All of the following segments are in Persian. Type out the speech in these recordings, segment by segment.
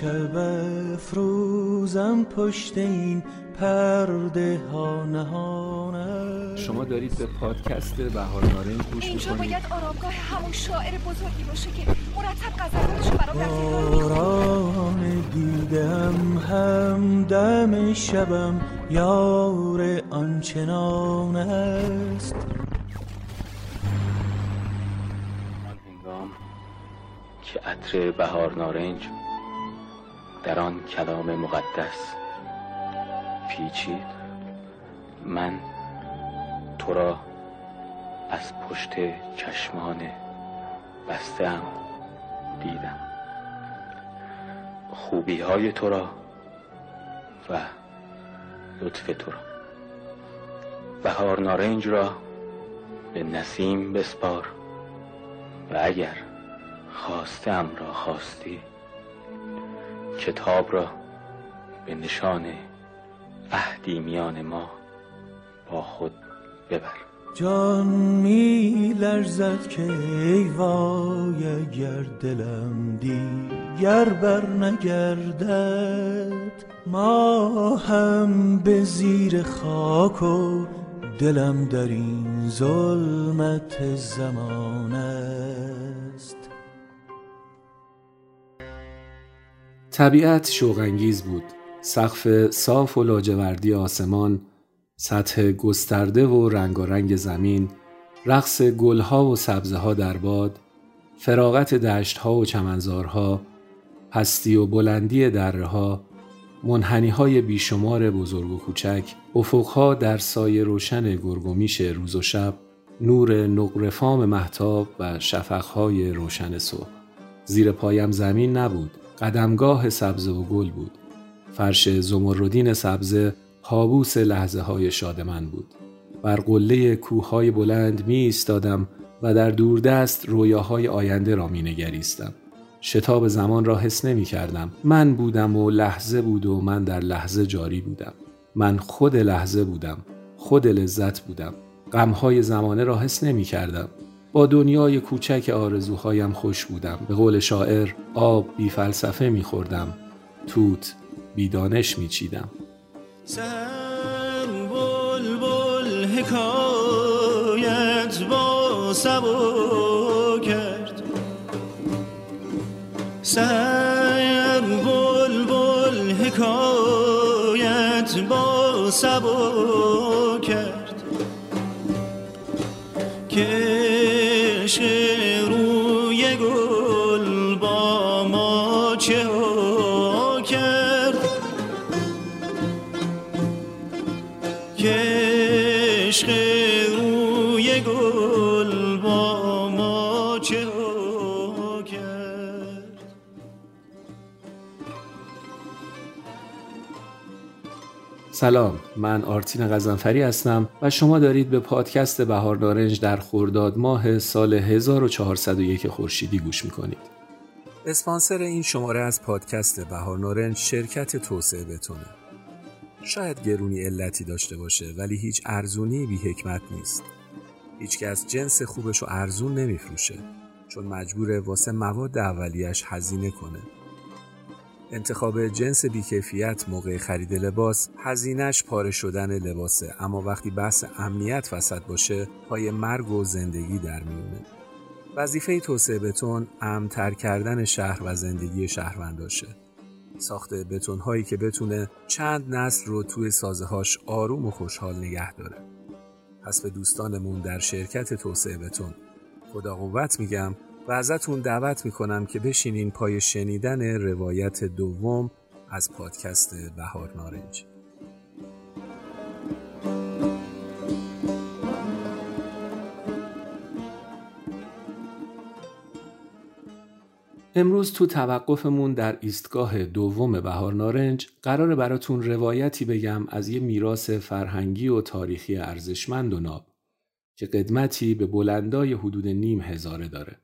شب افروزم پشت این پرده ها نهانه شما دارید به پادکست بهار نارنج گوش اینجا می‌کنید. باید آرامگاه همون شاعر بزرگی باشه که مرتب غزلاتشو برام دیدم همدم شبم یار آنچنان است. که عطر بهار نارنج در آن کلام مقدس. پیچید. من تو را از پشت چشمان بستم دیدم. خوبی های تو را و لطف تو را. بهار نارنج را به نسیم بسپار و اگر خواستم را خواستی کتاب را به نشان عهدی میان ما با خود ببر. جان می لرزد که ای وای اگر دلم دیگر بر نگردد. ما هم به زیر خاک و دلم در این ظلمت زمان طبیعت شوقانگیز بود. سقف صاف و لاجوردی آسمان سطح گسترده و رنگارنگ زمین رقص گلها و سبزه ها در باد فراغت دشتها و چمنزارها پستی و بلندی دره ها منحنی های بیشمار بزرگ و کوچک افقها در سایه روشن گرگومیش روز و شب نور نقرفام محتاب و شفقهای روشن صبح. زیر پایم زمین نبود. قدمگاه سبزه و گل بود فرش زمردین سبزه حابوس لحظه های شاد من بود بر قله کوههای بلند می ایستادم و در دوردست رویاهای آینده را می نگریستم. شتاب زمان را حس نمی کردم. من بودم و لحظه بود و من در لحظه جاری بودم. من خود لحظه بودم. خود لذت بودم. غمهای زمانه را حس نمی کردم. با دنیای کوچک آرزوهایم خوش بودم. به قول شاعر آب بی فلسفه می خوردم. توت بی دانش می چیدم. سر بلبل حکایت با سبو کرد سر بلبل حکایت با سبو عشق روی گل با ما چه ها کرد؟ سلام من آرتین غزنفری هستم و شما دارید به پادکست بهار نارنج در خرداد ماه سال 1401 خورشیدی گوش می‌کنید. اسپانسر این شماره از پادکست بهار نارنج شرکت توسعه بتونه. شاید گرونی علتی داشته باشه ولی هیچ ارزونی بی حکمت نیست. هیچکس جنس خوبش رو ارزون نمیفروشه چون مجبوره واسه مواد اولیش هزینه کنه. انتخاب جنس بیکیفیت موقع خرید لباس هزینهش پاره شدن لباسه اما وقتی بحث امنیت وسط باشه پای مرگ و زندگی در میونه وظیفه توسعه بتون امن‌تر کردن شهر و زندگی شهرونداشه. ساخت بتون هایی که بتونه چند نسل رو توی سازه‌هاش آروم و خوشحال نگه داره. پس به دوستانمون در شرکت توسعه بتون. خدا قوت میگم و ازتون دعوت می‌کنم که بشینین پای شنیدن روایت دوم از پادکست بهار نارنج. امروز تو توقفمون در ایستگاه دوم بهار نارنج قرار براتون روایتی بگم از یه میراث فرهنگی و تاریخی ارزشمند و ناب که قدمتی به بلندای حدود نیم هزاره داره.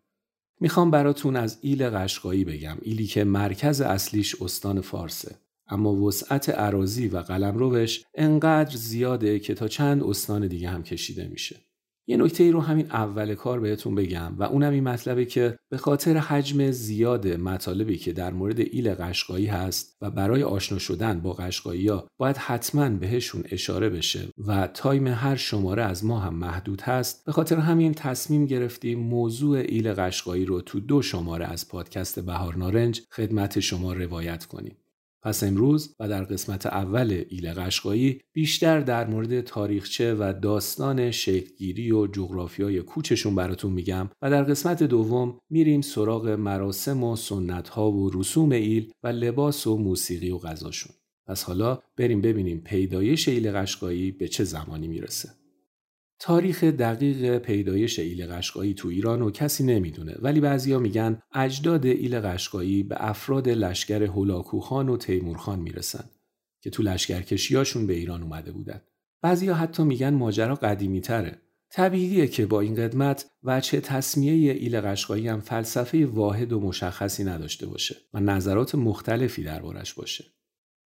می‌خوام براتون از ایل قشقایی بگم ایلی که مرکز اصلیش استان فارسه اما وسعت اراضی و قلمروش انقدر زیاده که تا چند استان دیگه هم کشیده میشه یه نکته ای رو همین اول کار بهتون بگم و اونم این مطلبه که به خاطر حجم زیاد مطالبی که در مورد ایل قشقایی هست و برای آشنا شدن با قشقایی ها باید حتما بهشون اشاره بشه و time هر شماره از ما هم محدود هست. به خاطر همین تصمیم گرفتیم موضوع ایل قشقایی رو تو دو شماره از پادکست بهار نارنج خدمت شما روایت کنیم. پس امروز و در قسمت اول ایل قشقایی بیشتر در مورد تاریخچه و داستان شکلگیری و جغرافیای کوچشون براتون میگم و در قسمت دوم میریم سراغ مراسم و سنت ها و رسوم ایل و لباس و موسیقی و غذاشون. پس حالا بریم ببینیم پیدایش ایل قشقایی به چه زمانی می‌رسه. تاریخ دقیق پیدایش ایل قشقایی تو ایران رو کسی نمی‌دونه ولی بعضیا میگن اجداد ایل قشقایی به افراد لشکر هولاکوخان و تیمورخان می‌رسن که تو لشکرکشیاشون به ایران اومده بودن. بعضیا حتی میگن ماجرا قدیمی تره. طبیعیه که با این قدمت وچه تصمیه ایل قشقایی هم فلسفه واحد و مشخصی نداشته باشه و نظرات مختلفی دربارش باشه.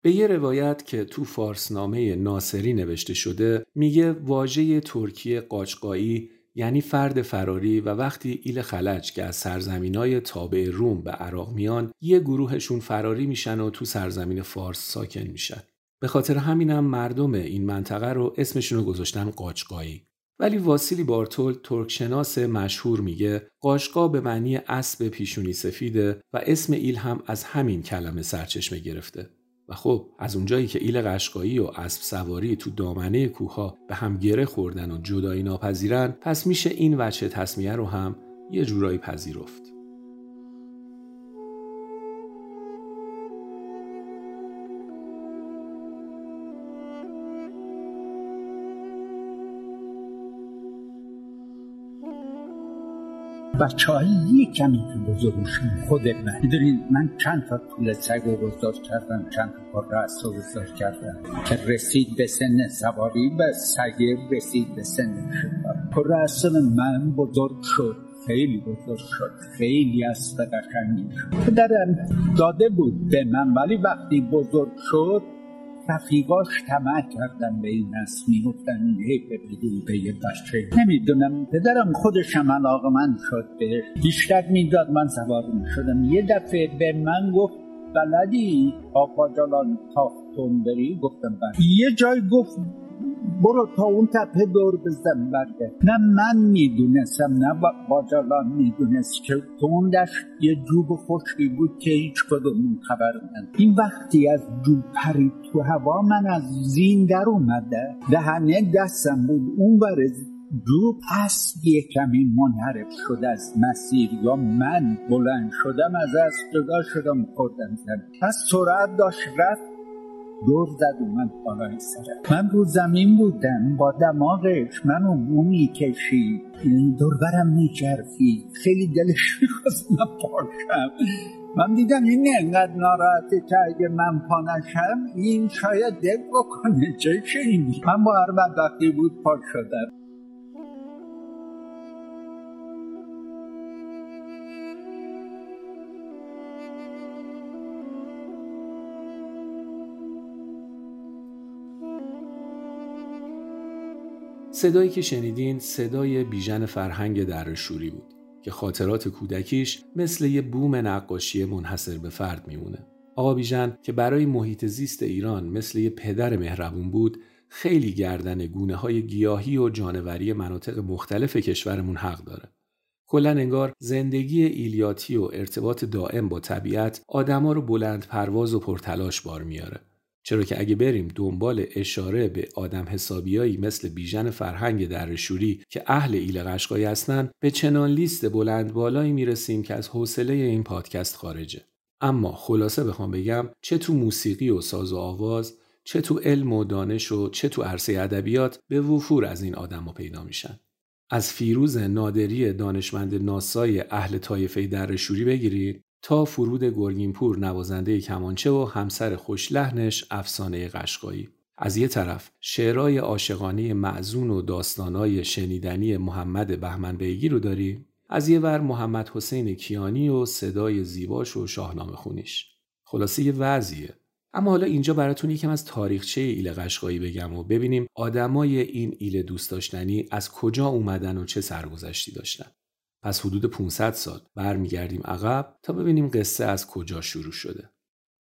به یه روایت که تو فارسنامه ناصری نوشته شده میگه واژه ترکی قاچقایی یعنی فرد فراری و وقتی ایل خلج که از سرزمینای تابع روم به عراق میان یه گروهشون فراری میشن و تو سرزمین فارس ساکن میشن. به خاطر همینم مردم این منطقه رو اسمشون رو گذاشتن قاچقایی. ولی واسیلی بارتولد ترکشناس مشهور میگه قاشقا به معنی اسب پیشونی سفیده و اسم ایل هم از همین کلمه سرچشمه گرفته. و خب از اونجایی که ایل قشقایی و اسب سواری تو دامنه کوها به هم گره خوردن و جدایی ناپذیرن پس میشه این وجه تسمیه رو هم یه جورایی پذیرفت. بچه های یک کمی که بزرگشون خود من. می‌دونید من چند تا طول سگ رو بزرگ کردم چند تا رأس رو بزرگ کردم. که رسید به سن سواری و سگ رسید به سن شکار. رأس من بزرگ شد خیلی بزرگ شد خیلی از قشنگی شد. پدرم داده بود به من ولی وقتی بزرگ شد رفیقاش طمع کردن به این نسل می‌گفتن حیف بدی به یه بچه. نمی‌دونم پدرم خودش هم من شد بهش بیشتر می‌داد من سوار شدم یه دفعه به من گفت بلدی؟ آقا جلان تاختون بری گفتم بله. یه جای گفت برو تا اون تپه دور بزن برگرد نه من می‌دونستم نه باجالان می‌دونست که تو اون دشت یه جوب خوشی بود که هیچ کدومون خبر من این وقتی از جوب پرید تو هوا من از زین در اومده. دهنه دستم بود. اون برز جوب پس یه کمی منحرف شد از مسیر. یا من بلند شدم از از جدا شدم خوردم. زن پس سرعت داشت رفت. دور زد اومد بالای سره من رو زمین بودم با دماغش منو بو می‌کشید. دوربرم میچرخید. خیلی دلش می‌خواست من پاشم من دیدم این انقدر ناراحته که اگه من پانشم این شاید دل بکنه. چه من با هر بدبختی بود پا شدم. صدایی که شنیدین صدای بیژن فرهنگ در شوری بود که خاطرات کودکیش مثل یه بوم نقاشی منحصر به فرد میمونه. آقا بیژن که برای محیط زیست ایران مثل یه پدر مهربون بود خیلی گردن گونه های گیاهی و جانوری مناطق مختلف کشورمون حق داره. کلا انگار زندگی ایلیاتی و ارتباط دائم با طبیعت آدما رو بلند پرواز و پرتلاش بار میاره. چرا که اگه بریم دنبال اشاره به آدم حسابیایی مثل بیژن فرهنگ درشوری که اهل ایل قشقایی هستن به چنان لیست بلند بالایی می‌رسیم که از حوصله این پادکست خارجه. اما خلاصه بخوام بگم چه تو موسیقی و ساز و آواز چه تو علم و دانش و چه تو عرصه ادبیات به وفور از این آدم پیدا میشن. از فیروز نادری دانشمند ناسای اهل طایفه درشوری بگیرید. تا فرود گرگینپور نوازنده کمانچه و همسر خوشلحنش افسانه قشقایی. از یه طرف شعرهای عاشقانه معزون و داستانهای شنیدنی محمد بهمن بیگی رو داریم از یه ور محمد حسین کیانی و صدای زیباش و شاهنامه خونیش. خلاصه یه وضعیه. اما حالا اینجا براتون یکم از تاریخچه ایل قشقایی بگم و ببینیم آدمای این ایل دوست داشتنی از کجا اومدن و چه سرگذشتی داشتن. پس حدود 500 سال برمیگردیم عقب تا ببینیم قصه از کجا شروع شده.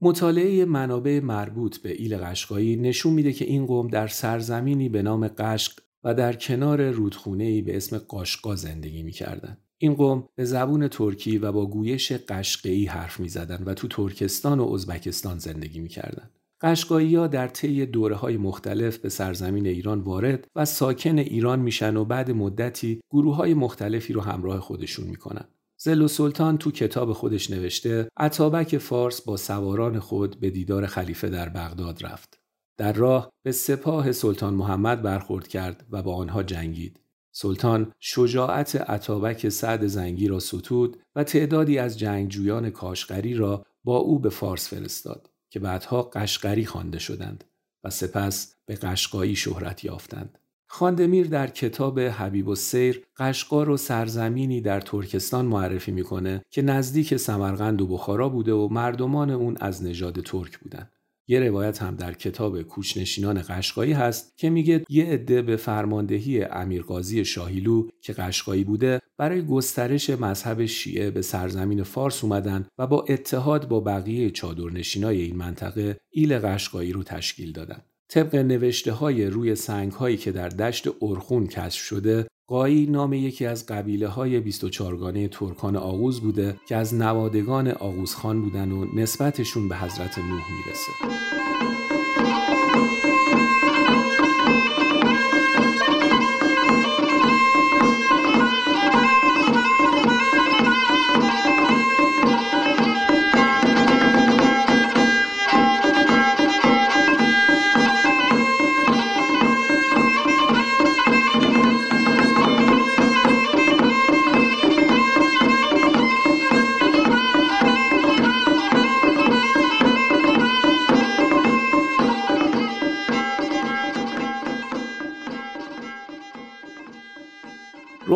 مطالعه منابع مربوط به ایل قشقایی نشون میده که این قوم در سرزمینی به نام قشق و در کنار رودخونه‌ای به اسم قاشقا زندگی می‌کردن. این قوم به زبون ترکی و با گویش قشقی حرف می‌زدند و تو ترکستان و ازبکستان زندگی می‌کردند. قشقایی ها در طی دوره های مختلف به سرزمین ایران وارد و ساکن ایران میشن و بعد مدتی گروه های مختلفی رو همراه خودشون می‌کنن. زل و سلطان تو کتاب خودش نوشته عطابک فارس با سواران خود به دیدار خلیفه در بغداد رفت. در راه به سپاه سلطان محمد برخورد کرد و با آنها جنگید. سلطان شجاعت عطابک سعد زنگی را ستود و تعدادی از جنگجویان کاشقری را با او به فارس فرستاد که بعدها قشقری خوانده شدند و سپس به قشقایی شهرت یافتند. خاندمیر در کتاب حبیب و سیر قشقار و سرزمینی در ترکستان معرفی می‌کنه که نزدیک سمرقند و بخارا بوده و مردمان اون از نژاد ترک بودند. یه روایت هم در کتاب کوچنشینان قشقایی هست که میگه یه عده به فرماندهی امیرقاضی شاهیلو که قشقایی بوده برای گسترش مذهب شیعه به سرزمین فارس اومدن و با اتحاد با بقیه چادرنشینای این منطقه ایل قشقایی رو تشکیل دادن. طبق نوشته های روی سنگ هایی که در دشت ارخون کشف شده قایی نام یکی از قبیله های 24 گانه ترکان آغوز بوده که از نوادگان آغوز خان بودن و نسبتشون به حضرت نوح می‌رسه.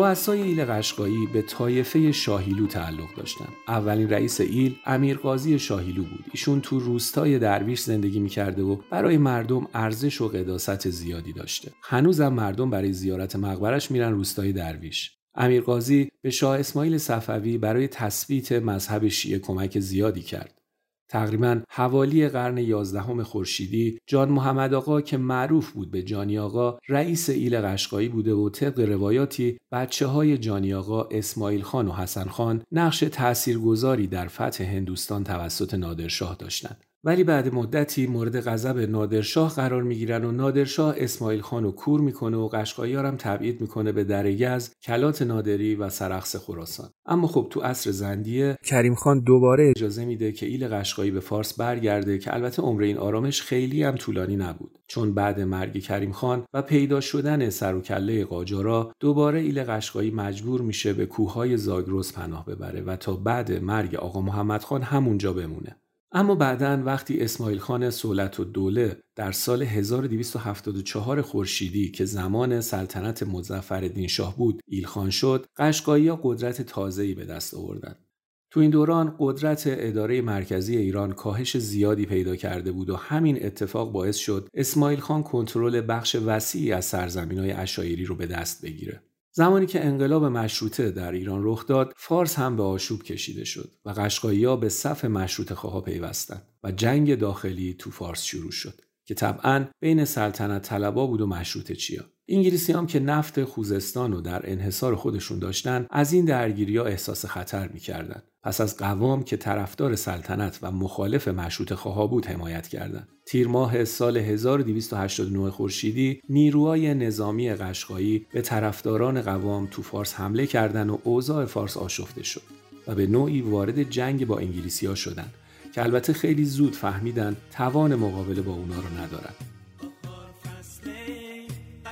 رؤسای ایل قشقایی به طایفه شاهیلو تعلق داشتند. اولین رئیس ایل امیرقاضی شاهیلو بود. ایشون تو روستای درویش زندگی می‌کرده و برای مردم ارزش و قداست زیادی داشته. هنوزم مردم برای زیارت مقبرش میرن روستای درویش. امیرقاضی به شاه اسماعیل صفوی برای تثبیت مذهب شیعه کمک زیادی کرد. تقریبا حوالی قرن یازدهم خورشیدی جان محمد آقا که معروف بود به جانی آقا رئیس ایل قشقایی بوده و طبق روایاتی بچه های جانی آقا اسماعیل خان و حسن خان نقش تاثیرگذاری در فتح هندوستان توسط نادرشاه داشتند. ولی بعد مدتی مورد غضب نادرشاه قرار می‌گیرن و نادرشاه اسماعیل خان رو کور می‌کنه و قشقایی هم تبعید می‌کنه به در یزد کلات نادری و سرخس خراسان. اما خب تو عصر زندیه کریم خان دوباره اجازه میده که ایل قشقایی به فارس برگرده که البته عمر این آرامش خیلی هم طولانی نبود. چون بعد مرگ کریم خان و پیدا شدن سر و کله قاجارا دوباره ایل قشقایی مجبور میشه به کوههای زاگرس پناه ببره و تا بعد مرگ آقا محمد خان همونجا بمونه. اما بعدا وقتی اسماعیل خان سولت و دوله در سال 1274 خورشیدی که زمان سلطنت مظفرالدین شاه بود ایلخان شد قشقایی قدرت تازه‌ای به دست آوردند تو این دوران قدرت اداره مرکزی ایران کاهش زیادی پیدا کرده بود و همین اتفاق باعث شد اسماعیل خان کنترل بخش وسیعی از سرزمین های اشایری رو به دست بگیره. زمانی که انقلاب مشروطه در ایران رخ داد فارس هم به آشوب کشیده شد و قشقایی به صف مشروط خواه پیوستند و جنگ داخلی تو فارس شروع شد که طبعا بین سلطنت طلبا بود و مشروطه چیا. انگلیسی هم که نفت خوزستان رو در انحصار خودشون داشتن از این درگیری ها احساس خطر می‌کردن پس از قوام که طرفدار سلطنت و مخالف مشروط خواه بود حمایت کردند. تیر ماه سال 1289 خورشیدی نیروهای نظامی قشقایی به طرفداران قوام تو فارس حمله کردند و اوضاع فارس آشفته شد و به نوعی وارد جنگ با انگلیسی ها شدن که البته خیلی زود فهمیدن توان مقابله با اونا رو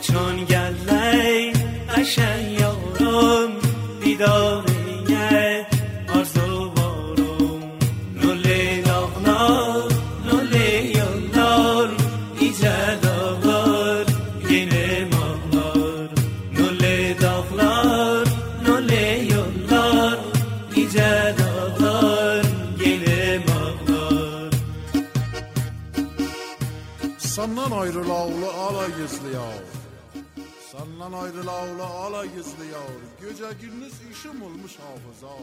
چون گله قشن یارم دیداره آرزو بارم نوله داغنار نوله یالار ایجه داغار گینه ماغنار نوله داغنار نوله یالار ایجه داغار گینه ماغنار Senden ayrı lavlı ala gizliyor. Senden ayrı lavlı ala gizliyor. Gece gündüz işim olmuş hafıza.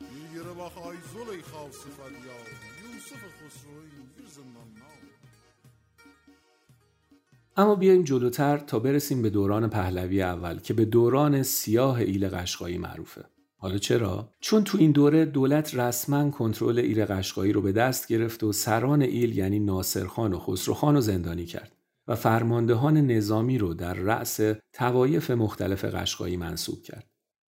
Bir yere bak ay Züleyha sıfat ya. Yusuf Husro'yu bir zindandan. اما بیایم جلوتر تا برسیم به دوران پهلوی اول که به دوران سیاه ایل قشقایی معروفه. حالا چرا؟ چون تو این دوره دولت رسما کنترل ایل قشقایی رو به دست گرفت و سران ایل یعنی ناصرخان و خسروخان رو زندانی کرد و فرماندهان نظامی رو در رأس توایف مختلف قشقایی منصوب کرد.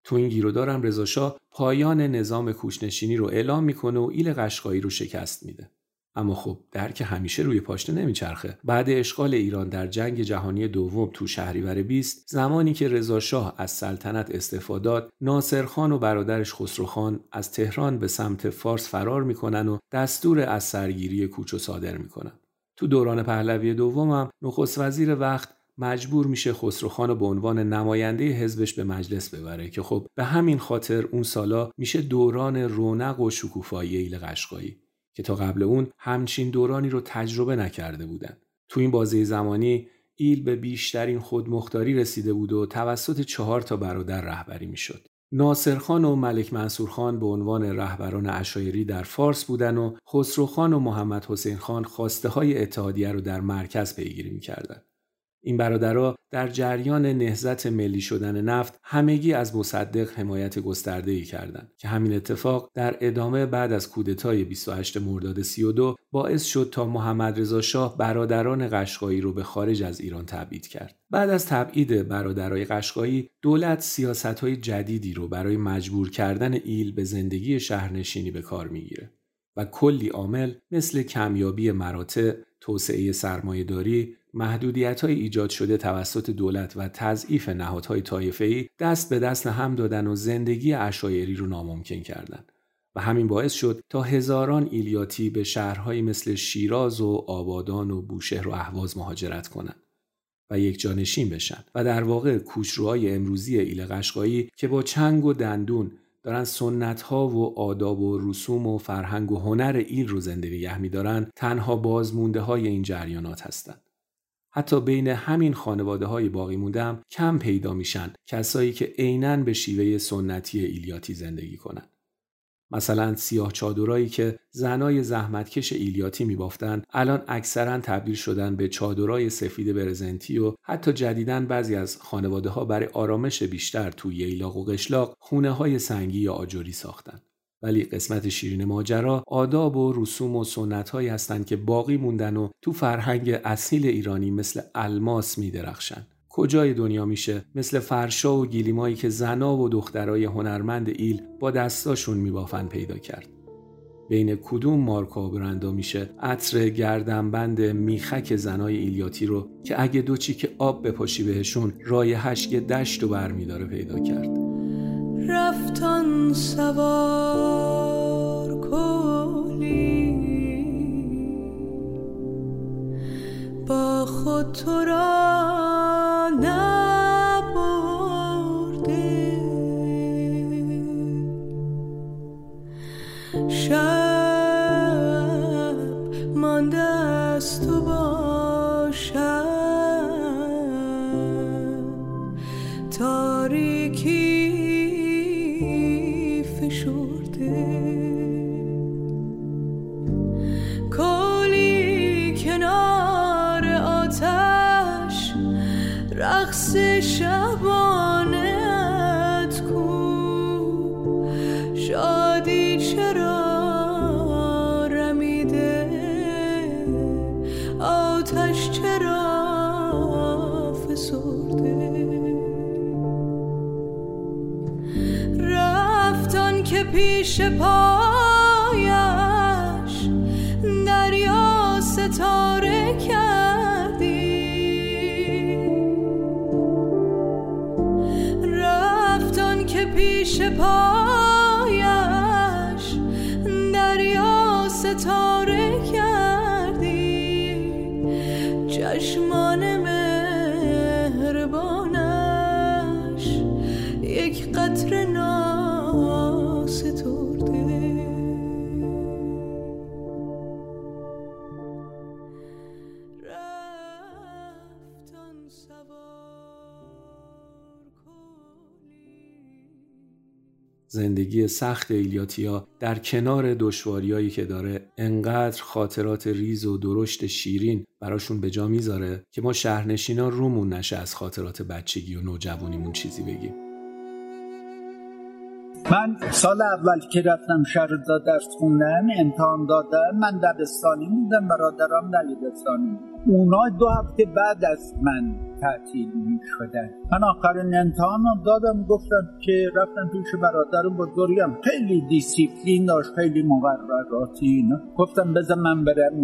تو این گیرودارم رضاشاه پایان نظام کوچنشینی رو اعلام می‌کنه و ایل قشقایی رو شکست میده. اما خب در که همیشه روی پاشنه نمیچرخه بعد اشغال ایران در جنگ جهانی دوم تو شهریور 20 زمانی که رضا شاه از سلطنت استعفا داد ناصرخان و برادرش خسروخان از تهران به سمت فارس فرار می‌کنن و دستور از سرگیری کوچو صادر می‌کنن تو دوران پهلوی دوم هم نخست وزیر وقت مجبور میشه خسروخان رو به عنوان نماینده حزبش به مجلس ببره که خب به همین خاطر اون سالا میشه دوران رونق و شکوفایی ایل قشقایی که تا قبل اون همچین دورانی رو تجربه نکرده بودن. تو این بازه زمانی ایل به بیشترین خودمختاری رسیده بود و توسط چهار تا برادر رهبری می‌شد. ناصرخان و ملک منصورخان به عنوان رهبران اشایری در فارس بودن و خسروخان و محمد حسین خان خواسته های اتحادیه رو در مرکز پیگیری می‌کردند. این برادرها در جریان نهزت ملی شدن نفت همگی از مصدق حمایت گسترده ای کردند که همین اتفاق در ادامه بعد از کودتای 28 مرداد 32 باعث شد تا محمد رضا شاه برادران قشقایی رو به خارج از ایران تبعید کرد. بعد از تبعید برادرای قشقایی دولت سیاست های جدیدی رو برای مجبور کردن ایل به زندگی شهرنشینی به کار می‌گیره و کلی عامل مثل کمیابی مراتع، توسعه سرمایهداری، محدودیت های ایجاد شده توسط دولت و تضعیف نهادهای طایفه‌ای دست به دست هم دادن و زندگی اشایری رو ناممکن کردند. و همین باعث شد تا هزاران ایلیاتی به شهرهایی مثل شیراز و آبادان و بوشهر و اهواز مهاجرت کنند و یک جانشین بشن و در واقع کوچروهای امروزی ایل قشقایی که با چنگ و دندون دارن سنت ها و آداب و رسوم و فرهنگ و هنر ایل رو زنده نگه میدارن تنها بازمونده های این جریانات هستند. حتی بین همین خانواده های باقی مونده هم کم پیدا میشن کسایی که عینا به شیوه سنتی ایلیاتی زندگی کنند. مثلا سیاه چادرایی که زنای زحمتکش ایلیاتی میبافتن الان اکثرا تبدیل شدن به چادرای سفید برزنتی و حتی جدیدن بعضی از خانواده ها برای آرامش بیشتر توی ییلاق و قشلاق خونه های سنگی یا آجوری ساختن. ولی قسمت شیرین ماجرا آداب و رسوم و سنت هایی هستند که باقی موندن و تو فرهنگ اصیل ایرانی مثل الماس می درخشن. کجای دنیا میشه مثل فرشا و گیلیمایی که زنا و دخترای هنرمند ایل با دستاشون میبافن پیدا کرد. بین کدوم مارکا و برندا میشه عطر گردنبند میخک زنای ایلیاتی رو که اگه دو چیک آب بپاشی بهشون رایحش یه دشت و برمیداره پیدا کرد رفتان سوار کلی با خود تو را رقص شبانت زندگی سخت ایلیاتیا در کنار دشواریایی که داره انقدر خاطرات ریز و درشت شیرین براشون به جا می‌ذاره که ما شهرنشینا رومون نشه از خاطرات بچگی و نوجوانیمون چیزی بگیم. من سال اول که رفتم شهرزاد درس خوندم امتحان دادم. من دبستانی بودم برادرام دبستانی. اونا دو هفته بعد از من تعطیل می شدن من آخرین امتحان رو دادم گفتم که رفتم پیش برادر بزرگم خیلی دیسیپلین داشت خیلی مقرراتی اینا. گفتم بذار من برم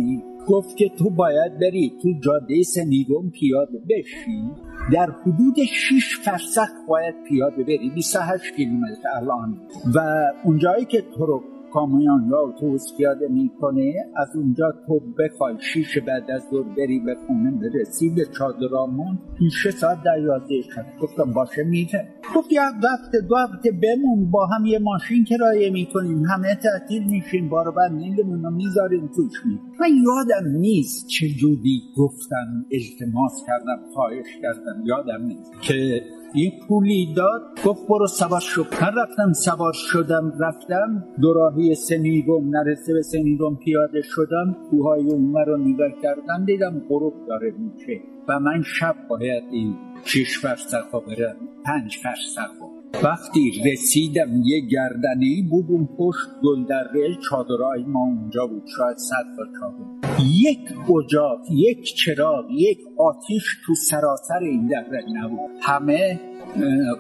گفت که تو باید بری تو جاده سنیگون پیاده بشی. در حدود 6 فرسخ باید پیاده بری. 28 کیلومتر الان. و اونجایی که تو رو کامیون یا اتوبوس پیاده می‌کنه از اونجا تو بخوای شیش بعد از دور بری به خونه برسی به چادرامون پیش ساعت در یازده شب. گفتم باشه میره گفت یک هفته دو هفته بمون با هم یه ماشین کرایه می‌کنیم. همه تعطیل میشین بارو بر نیلمون رو می‌ذاریم توش. می من یادم نیست چجوری گفتم التماس کردم خواهش کردم. یادم نیست. که یه پولی داد گفت برو سوار شو. من رفتم سوار شدم رفتم. دوراهی سنیروم نرسه به سنیروم پیاده شدم. کوهای اونور رو نگاه کردم دیدم غروب داره میشه و من شب باید این شیش فرسخ برم پنج فرسخ وقتی رسیدم یه گردنه بود اون پشت گلدره چادرهای ما اونجا بود شاید صد تا چادر. یک اجاق یک چراغ یک آتیش تو سراسر این دره نبود. همه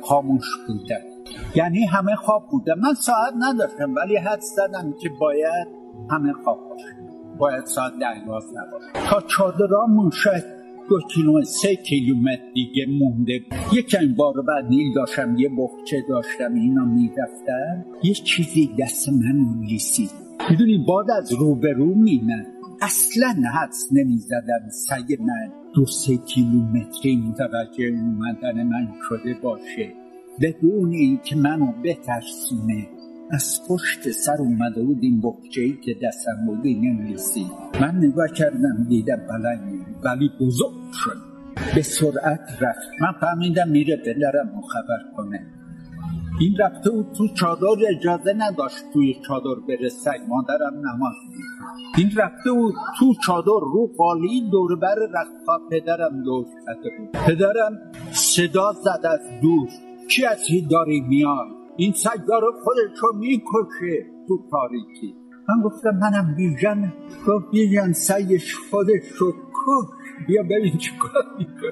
خاموش بودن. یعنی همه خواب بودن. من ساعت نداشتم ولی حد زدم که باید همه خواب باشن. باید ساعت ده یازده باشه تا چادرامون شاید دو کیلومتر سه کیلومتر دیگه مونده. یکم بار بعد نیل داشتم یه بخچه داشتم اینا می‌رفتم یه چیزی دست من لیسید. می‌دونی باد از روبرو میمد. اصلا حدس نمی‌زدم. سگ من دو سه کیلومتری متوجه اومدن من شده باشه. بدون اینکه منو بترسونه. از پشت سر اومده بود این بخچه که دستم بود نمی‌رسید من نگاه کردم دیدم بلند ولی بزرگ شد. به سرعت رفت. من فهمیدم میره پدرم خبر کنه. این رفته بود تو چادر اجازه نداشت توی چادر بره سگ مادرم نماز می‌خوند. این رفته بود تو چادر رو خالی. دور بر رختها پدرم دور کرده بود. پدرم صدا زد از دور. کی هستی داری میاد؟ این سگ داره خودشو می‌کشه تو تاریکی. من گفتم منم بیژن. گفت بیژن سگش خودش رو می‌کنه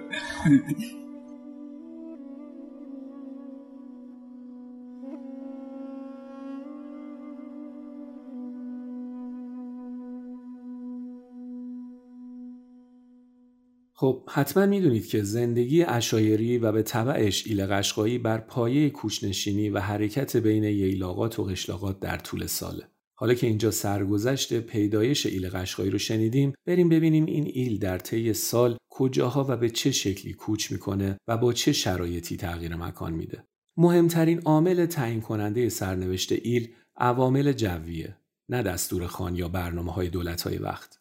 خب حتما می‌دونید که زندگی اشایری و به تبعش ایل قشقایی بر پایه کوچنشینی و حرکت بین ییلاقات و قشلاقات در طول ساله. حالا که اینجا سرگذشت پیدایش ایل قشقایی رو شنیدیم بریم ببینیم این ایل در طی سال کجاها و به چه شکلی کوچ می‌کنه و با چه شرایطی تغییر مکان میده. مهمترین عامل تعیین کننده سرنوشت ایل عوامل جویه نه دستور خان یا برنامه های دولت های وقت.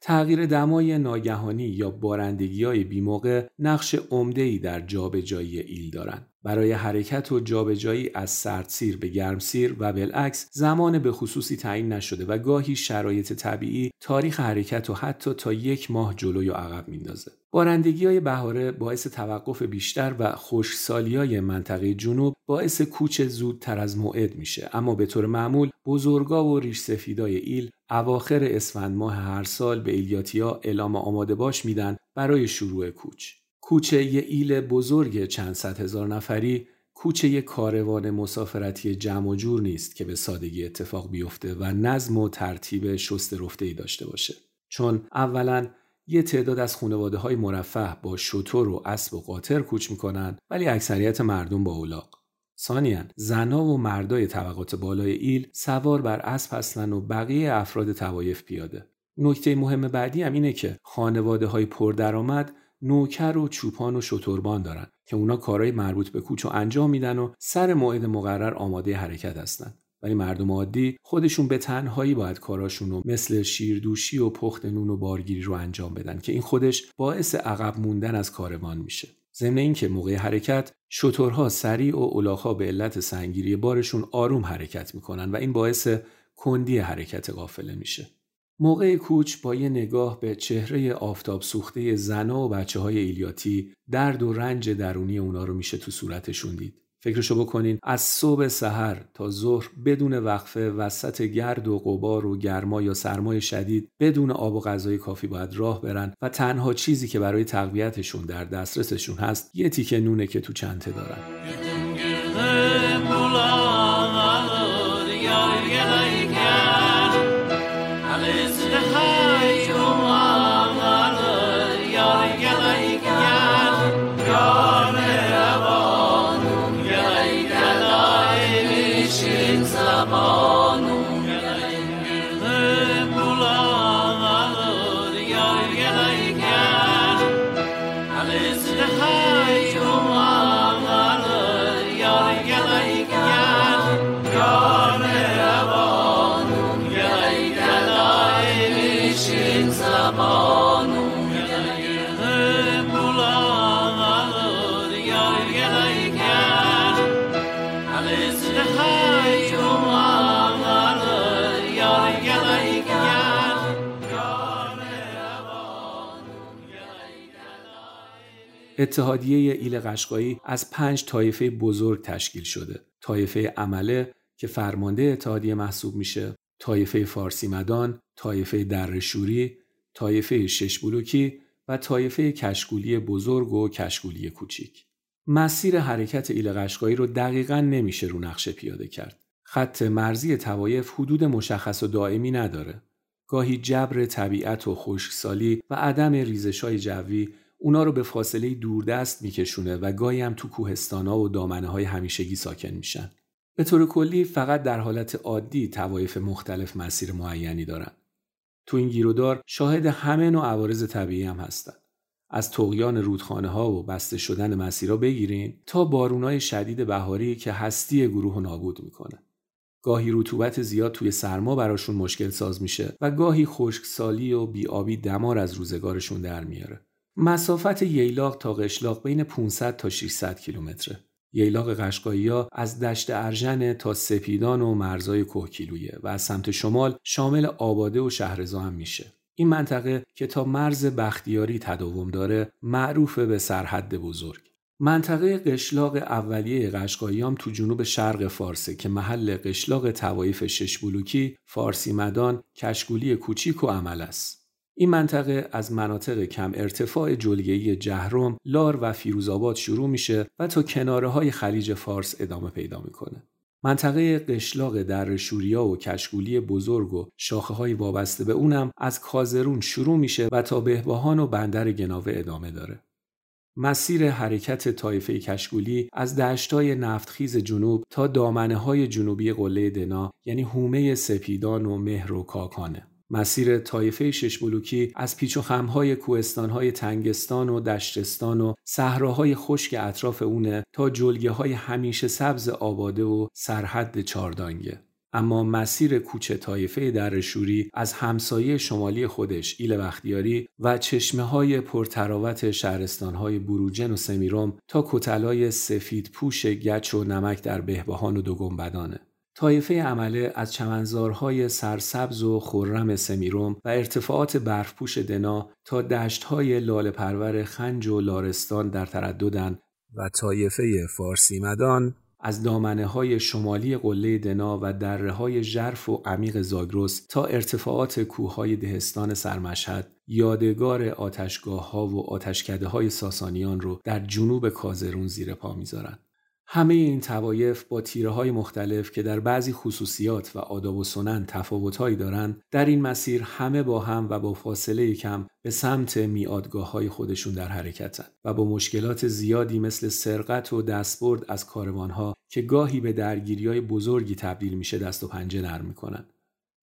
تغییر دمای ناگهانی یا بارندگی های بیموقع نقش عمده‌ای در جابجایی ایل دارند. برای حرکت و جابجایی از سردسیر به گرمسیر و بالعکس زمان به خصوصی تعیین نشده و گاهی شرایط طبیعی تاریخ حرکت و حتی تا یک ماه جلو یا عقب میندازه. بارندگی های بهاره باعث توقف بیشتر و خشکسالی های منطقه جنوب باعث کوچ زودتر از موعد میشه اما به طور معمول بزرگا و ریش سفیدای ایل اواخر اسفند ماه هر سال به ایلیاتیا اعلام آماده باش میدن برای شروع کوچ. کوچه یه ایل بزرگ چند صد هزار نفری کوچه یه کاروان مسافرتی جمع و جور نیست که به سادگی اتفاق بیفته و نظم و ترتیب شست رفته ای داشته باشه. چون اولا یه تعداد از خانواده های مرفه با شطور و اسب و قاطر کوچ می‌کنن ولی اکثریت مردم با اولاق. ثانیا زنا و مردای طبقات بالای ایل سوار بر اسب هستن و بقیه افراد توایف پیاده. نکته مهم بعدی هم اینه که خانواده های پردرآمد نوکر و چوپان و شتربان دارن که اونا کارهای مربوط به کوچ و انجام میدن و سر موعد مقرر آماده حرکت هستن. ولی مردم عادی خودشون به تنهایی باید کاراشون رو مثل شیردوشی و پخت نون و بارگیری رو انجام بدن که این خودش باعث عقب موندن از کاروان میشه. ضمن اینکه موقع حرکت شترها سریع و الاغها به علت سنگیری بارشون آروم حرکت می‌کنن و این باعث کندی حرکت قافله میشه موقع کوچ با یه نگاه به چهره آفتاب سوخته زنا و بچه های ایلیاتی درد و رنج درونی اونا رو میشه تو صورتشون دید. فکرشو بکنین از صبح سحر تا ظهر بدون وقفه وسط گرد و غبار و گرما یا سرمای شدید بدون آب و غذای کافی باید راه برن و تنها چیزی که برای تقویتشون در دسترسشون هست یه تیکه نونه که تو چنته دارن. اتحادیه ایل قشقایی از پنج طایفه بزرگ تشکیل شده. طایفه عمله که فرمانده اتحادیه محسوب میشه، طایفه فارسی مدان، طایفه درشوری، طایفه شش بلوکی و طایفه کشگولی بزرگ و کشگولی کوچیک. مسیر حرکت ایل قشقایی رو دقیقا نمیشه رو نقشه پیاده کرد. خط مرزی توایف حدود مشخص و دائمی نداره. گاهی جبر طبیعت و خشکسالی و عدم ریزش های جوی اونا رو به فاصله دوردست میکشونه و گاهی هم تو کوهستانا و دامنه های همیشگی ساکن میشن. به طور کلی فقط در حالت عادی توایف مختلف مسیر معینی دارن. تو این گیرودار شاهد همه نوع عوارض طبیعی هم هستن. از تقیان رودخانه ها و بسته شدن مسیرها بگیرین تا بارونای شدید بهاری که هستی گروه رو نابود می‌کنه. گاهی رطوبت زیاد توی سرما براشون مشکل ساز میشه و گاهی خشکسالی و بیابی دمار از روزگارشون در میاره. مسافت ییلاق تا قشلاق بین 500 تا 600 کیلومتره. ییلاق قشقایی از دشت ارژن تا سپیدان و مرزای کوهکیلویه و از سمت شمال شامل آباده و شهرزا هم میشه. این منطقه که تا مرز بختیاری تداوم داره معروف به سرحد بزرگ. منطقه قشلاق اولیه قشقایی هم تو جنوب شرق فارسه که محل قشلاق توایف شش بلوکی، فارسی مدان، کشگولی کوچیک و عمل است. این منطقه از مناطق کم ارتفاع جلگه‌ای جهرم، لار و فیروزآباد شروع میشه و تا کناره های خلیج فارس ادامه پیدا می‌کنه. منطقه قشلاق در شوریا و کشگولی بزرگ و شاخه های وابسته به اونم از کازرون شروع میشه و تا بهبهان و بندر گناوه ادامه داره. مسیر حرکت طایفه کشگولی از دشتای نفتخیز جنوب تا دامنه های جنوبی قله دنا یعنی هومه سپیدان و مهر و کاکانه. مسیر طایفه شش بلوکی از پیچ و خمهای کوهستانهای تنگستان و دشتستان و صحراهای خشک اطراف اونه تا جلگه های همیشه سبز آباده و سرحد چاردانگه. اما مسیر کوچه طایفه در شوری از همسایه شمالی خودش ایل بختیاری و چشمه های پرتراوت شهرستان های بروجن و سمیروم تا کتلای سفید پوش گچ و نمک در بهبهان و دوگنبدانه. طایفه عمله از چمنزارهای سرسبز و خرم سمیروم و ارتفاعات برفپوش دنا تا دشتهای لاله پرور خنج و لارستان در ترددن و طایفه فارسی مدان از دامنه های شمالی قله دنا و دره های ژرف و عمیق زاگرس تا ارتفاعات کوههای دهستان سرمشهد یادگار آتشگاه ها و آتشکده های ساسانیان رو در جنوب کازرون زیر پا می‌ذارند. همه این توایف با تیره های مختلف که در بعضی خصوصیات و آداب و سنن تفاوتهایی دارند در این مسیر همه با هم و با فاصله کم به سمت میادگاه های خودشون در حرکتن و با مشکلات زیادی مثل سرقت و دستبرد از کاروانها که گاهی به درگیری های بزرگی تبدیل میشه دست و پنجه نرم می‌کنن.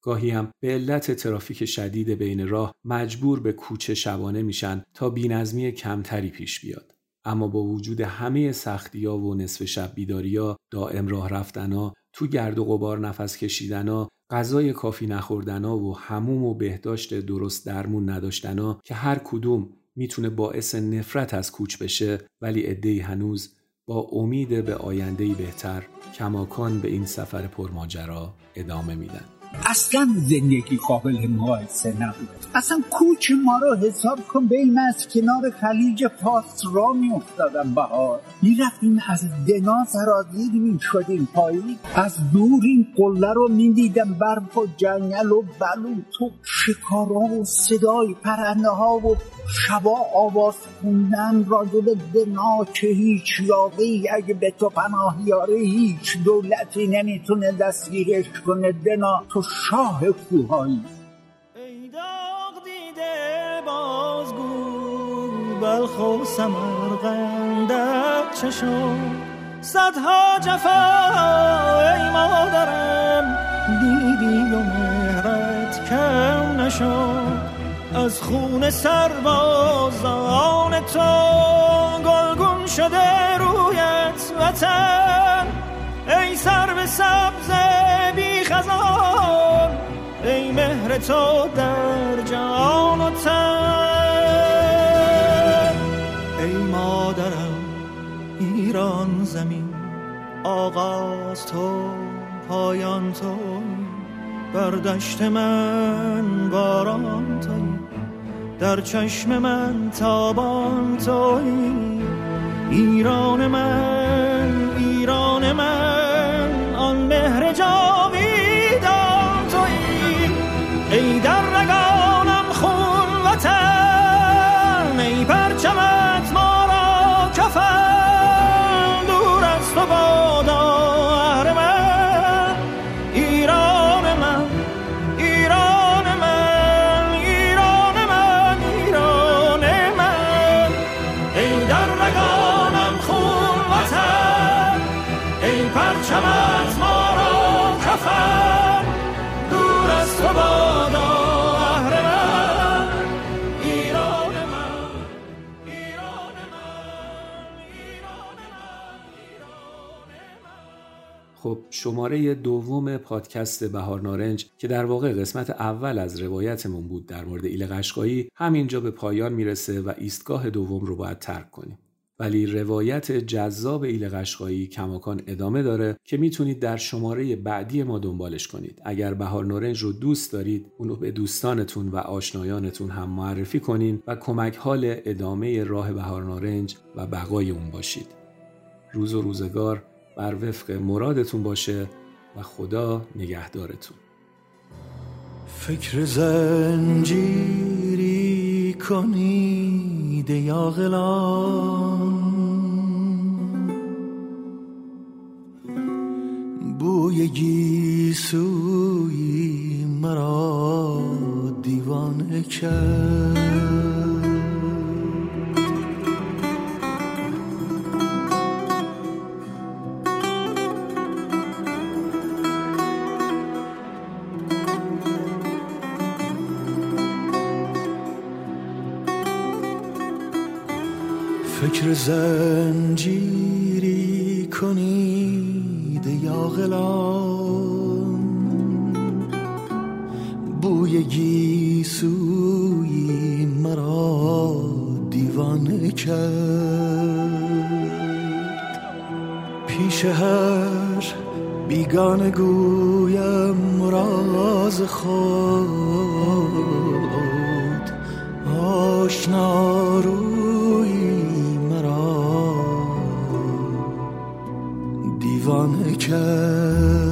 گاهی هم به علت ترافیک شدید بین راه مجبور به کوچه شبانه میشن تا بینظمی کمتری پیش بیاد. اما با وجود همه سختیا و نصف شب بیداریا، دائم راه رفتنا، تو گرد و غبار نفس کشیدنا، غذای کافی نخوردنا و هموم و بهداشت درست درمون نداشتنا که هر کدوم می‌تونه باعث نفرت از کوچ بشه ولی عدهای هنوز با امید به آیندهی بهتر کماکان به این سفر پرماجرا ادامه میدن. اصلا زندگی قابل مقایسه نبود. اصلا کوچ ما رو حساب کن بین از کنار خلیج فارس را می افتادم بهار. می رفتیم از دنا سرازیر می شدیم پایی از دور این قله رو می دیدم برف و جنگل و بلوط و شکارا و صدای پرنده ها و شبا آواز خوندن راجب دنا که هیچ یاقی اگه به تو پناه یاره هیچ دولتی نمی‌تونه دستگیرش کنه. دنا تو شاه کوهایی. بلخ و سمرقندت چه شد صدها جفا ای مادرم دیدی و مهرت کم نشد. از خون سربازان تو گلگون شده رویت وطن. ای سر به سبز بی خزان ای مهر تو در جان و تن. ایران زمین آغاز تو پایان تو بر دشت من باران توی. در چشم من تابان توی. ایران من شماره دوم پادکست بهار نارنج که در واقع قسمت اول از روایتمون بود در مورد ایل قشقایی همینجا به پایان می‌رسه و ایستگاه دوم رو باید ترک کنیم. ولی روایت جذاب ایل قشقایی کماکان ادامه داره که می‌تونید در شماره بعدی ما دنبالش کنید. اگر بهار نارنج رو دوست دارید اونو به دوستانتون و آشنایانتون هم معرفی کنین و کمک حال ادامه راه بهار نارنج و بقای اون باشید. روز و روزگار بر وفق مرادتون باشه و خدا نگهدارتون. فکر زنجیری کنید یا غلام بوی گیسوی مرا دیوانه کرد. فکر زنجیری کنید یا غلام بوی گیسوی مرا دیوانه کرد. پیش هر بیگانه گویم راز خود. آشنا روی دیوانه کرد.